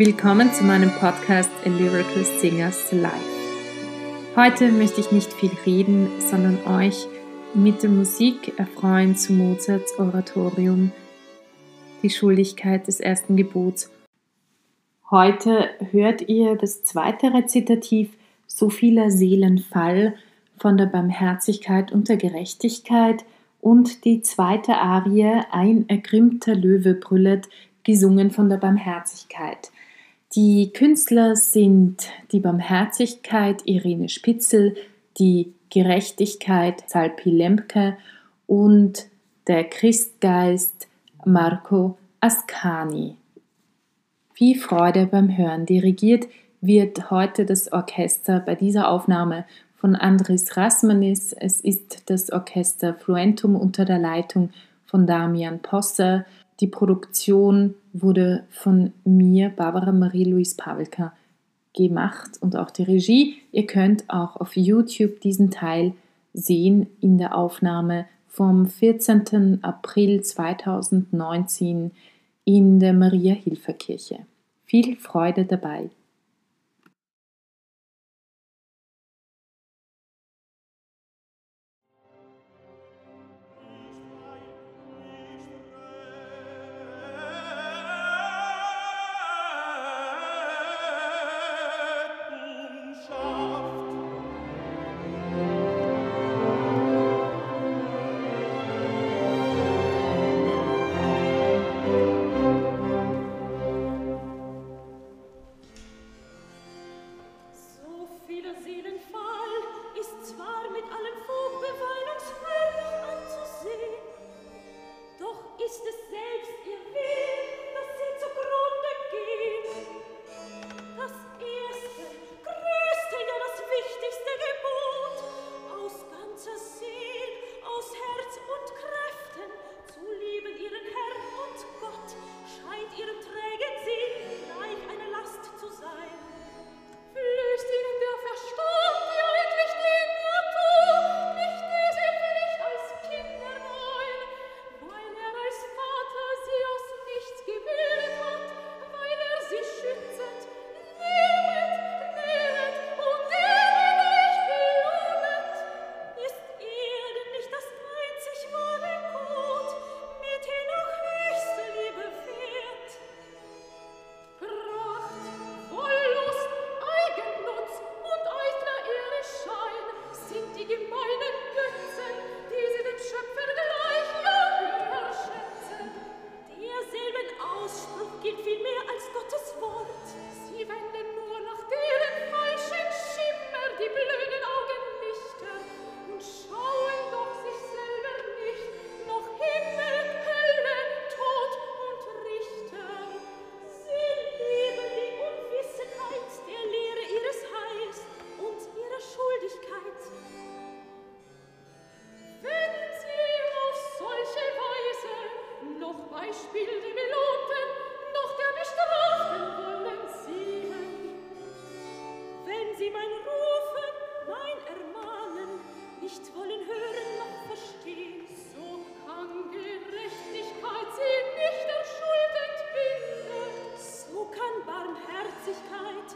Willkommen zu meinem Podcast A Lyrical Singers Live. Heute möchte ich nicht viel reden, sondern euch mit der Musik erfreuen zu Mozarts Oratorium Die Schuldigkeit des ersten Gebots. Heute hört ihr das zweite Rezitativ So vieler Seelen Fall von der Barmherzigkeit und der Gerechtigkeit und die zweite Arie Ein ergrimmter Löwe brüllet, gesungen von der Barmherzigkeit. Die Künstler sind die Barmherzigkeit Irene Spitzel, die Gerechtigkeit Salpi Lemke und der Christgeist Marco Ascani. Viel Freude beim Hören. Dirigiert wird heute das Orchester bei dieser Aufnahme von Andris Rasmanis. Es ist das Orchester Fluentum unter der Leitung von Damian Posser die Produktion wurde von mir, Barbara Marie-Louise Pavelka, gemacht und auch die Regie. Ihr könnt auch auf YouTube diesen Teil sehen in der Aufnahme vom 14. April 2019 in der Maria-Hilfer-Kirche. Viel Freude dabei! nicht wollen hören noch verstehen. So kann Gerechtigkeit sie nicht an Schuld entbinden. So kann Barmherzigkeit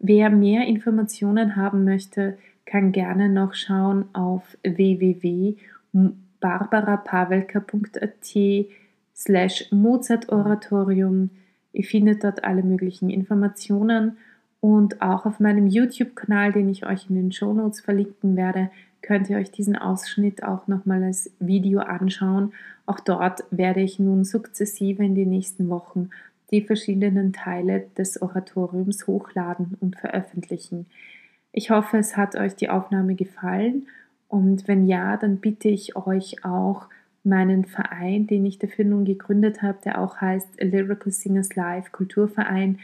Wer mehr Informationen haben möchte, kann gerne noch schauen auf www.barbarapavelka.at slash Mozart-Oratorium. Ihr findet dort alle möglichen Informationen und auch auf meinem YouTube-Kanal, den ich euch in den Shownotes verlinken werde, könnt ihr euch diesen Ausschnitt auch nochmal als Video anschauen. Auch dort werde ich nun sukzessive in den nächsten Wochen die verschiedenen Teile des Oratoriums hochladen und veröffentlichen. Ich hoffe, es hat euch die Aufnahme gefallen und wenn ja, dann bitte ich euch auch, meinen Verein, den ich dafür nun gegründet habe, der auch heißt Lyrical Singers Live Kulturverein,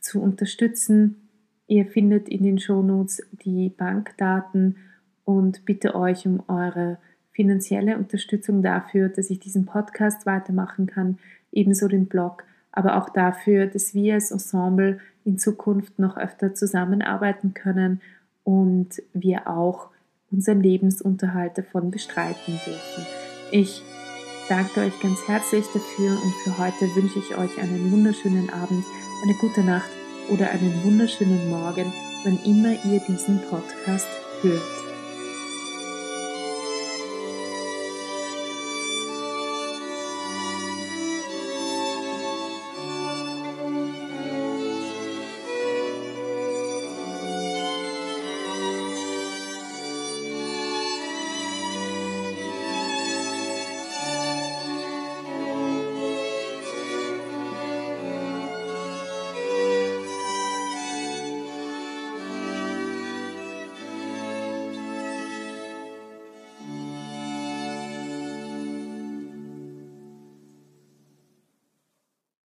zu unterstützen. Ihr findet in den Shownotes die Bankdaten und bitte euch um eure finanzielle Unterstützung dafür, dass ich diesen Podcast weitermachen kann, ebenso den Blog aber auch dafür, dass wir als Ensemble in Zukunft noch öfter zusammenarbeiten können und wir auch unseren Lebensunterhalt davon bestreiten dürfen. Ich danke euch ganz herzlich dafür und für heute wünsche ich euch einen wunderschönen Abend, eine gute Nacht oder einen wunderschönen Morgen, wann immer ihr diesen Podcast hört.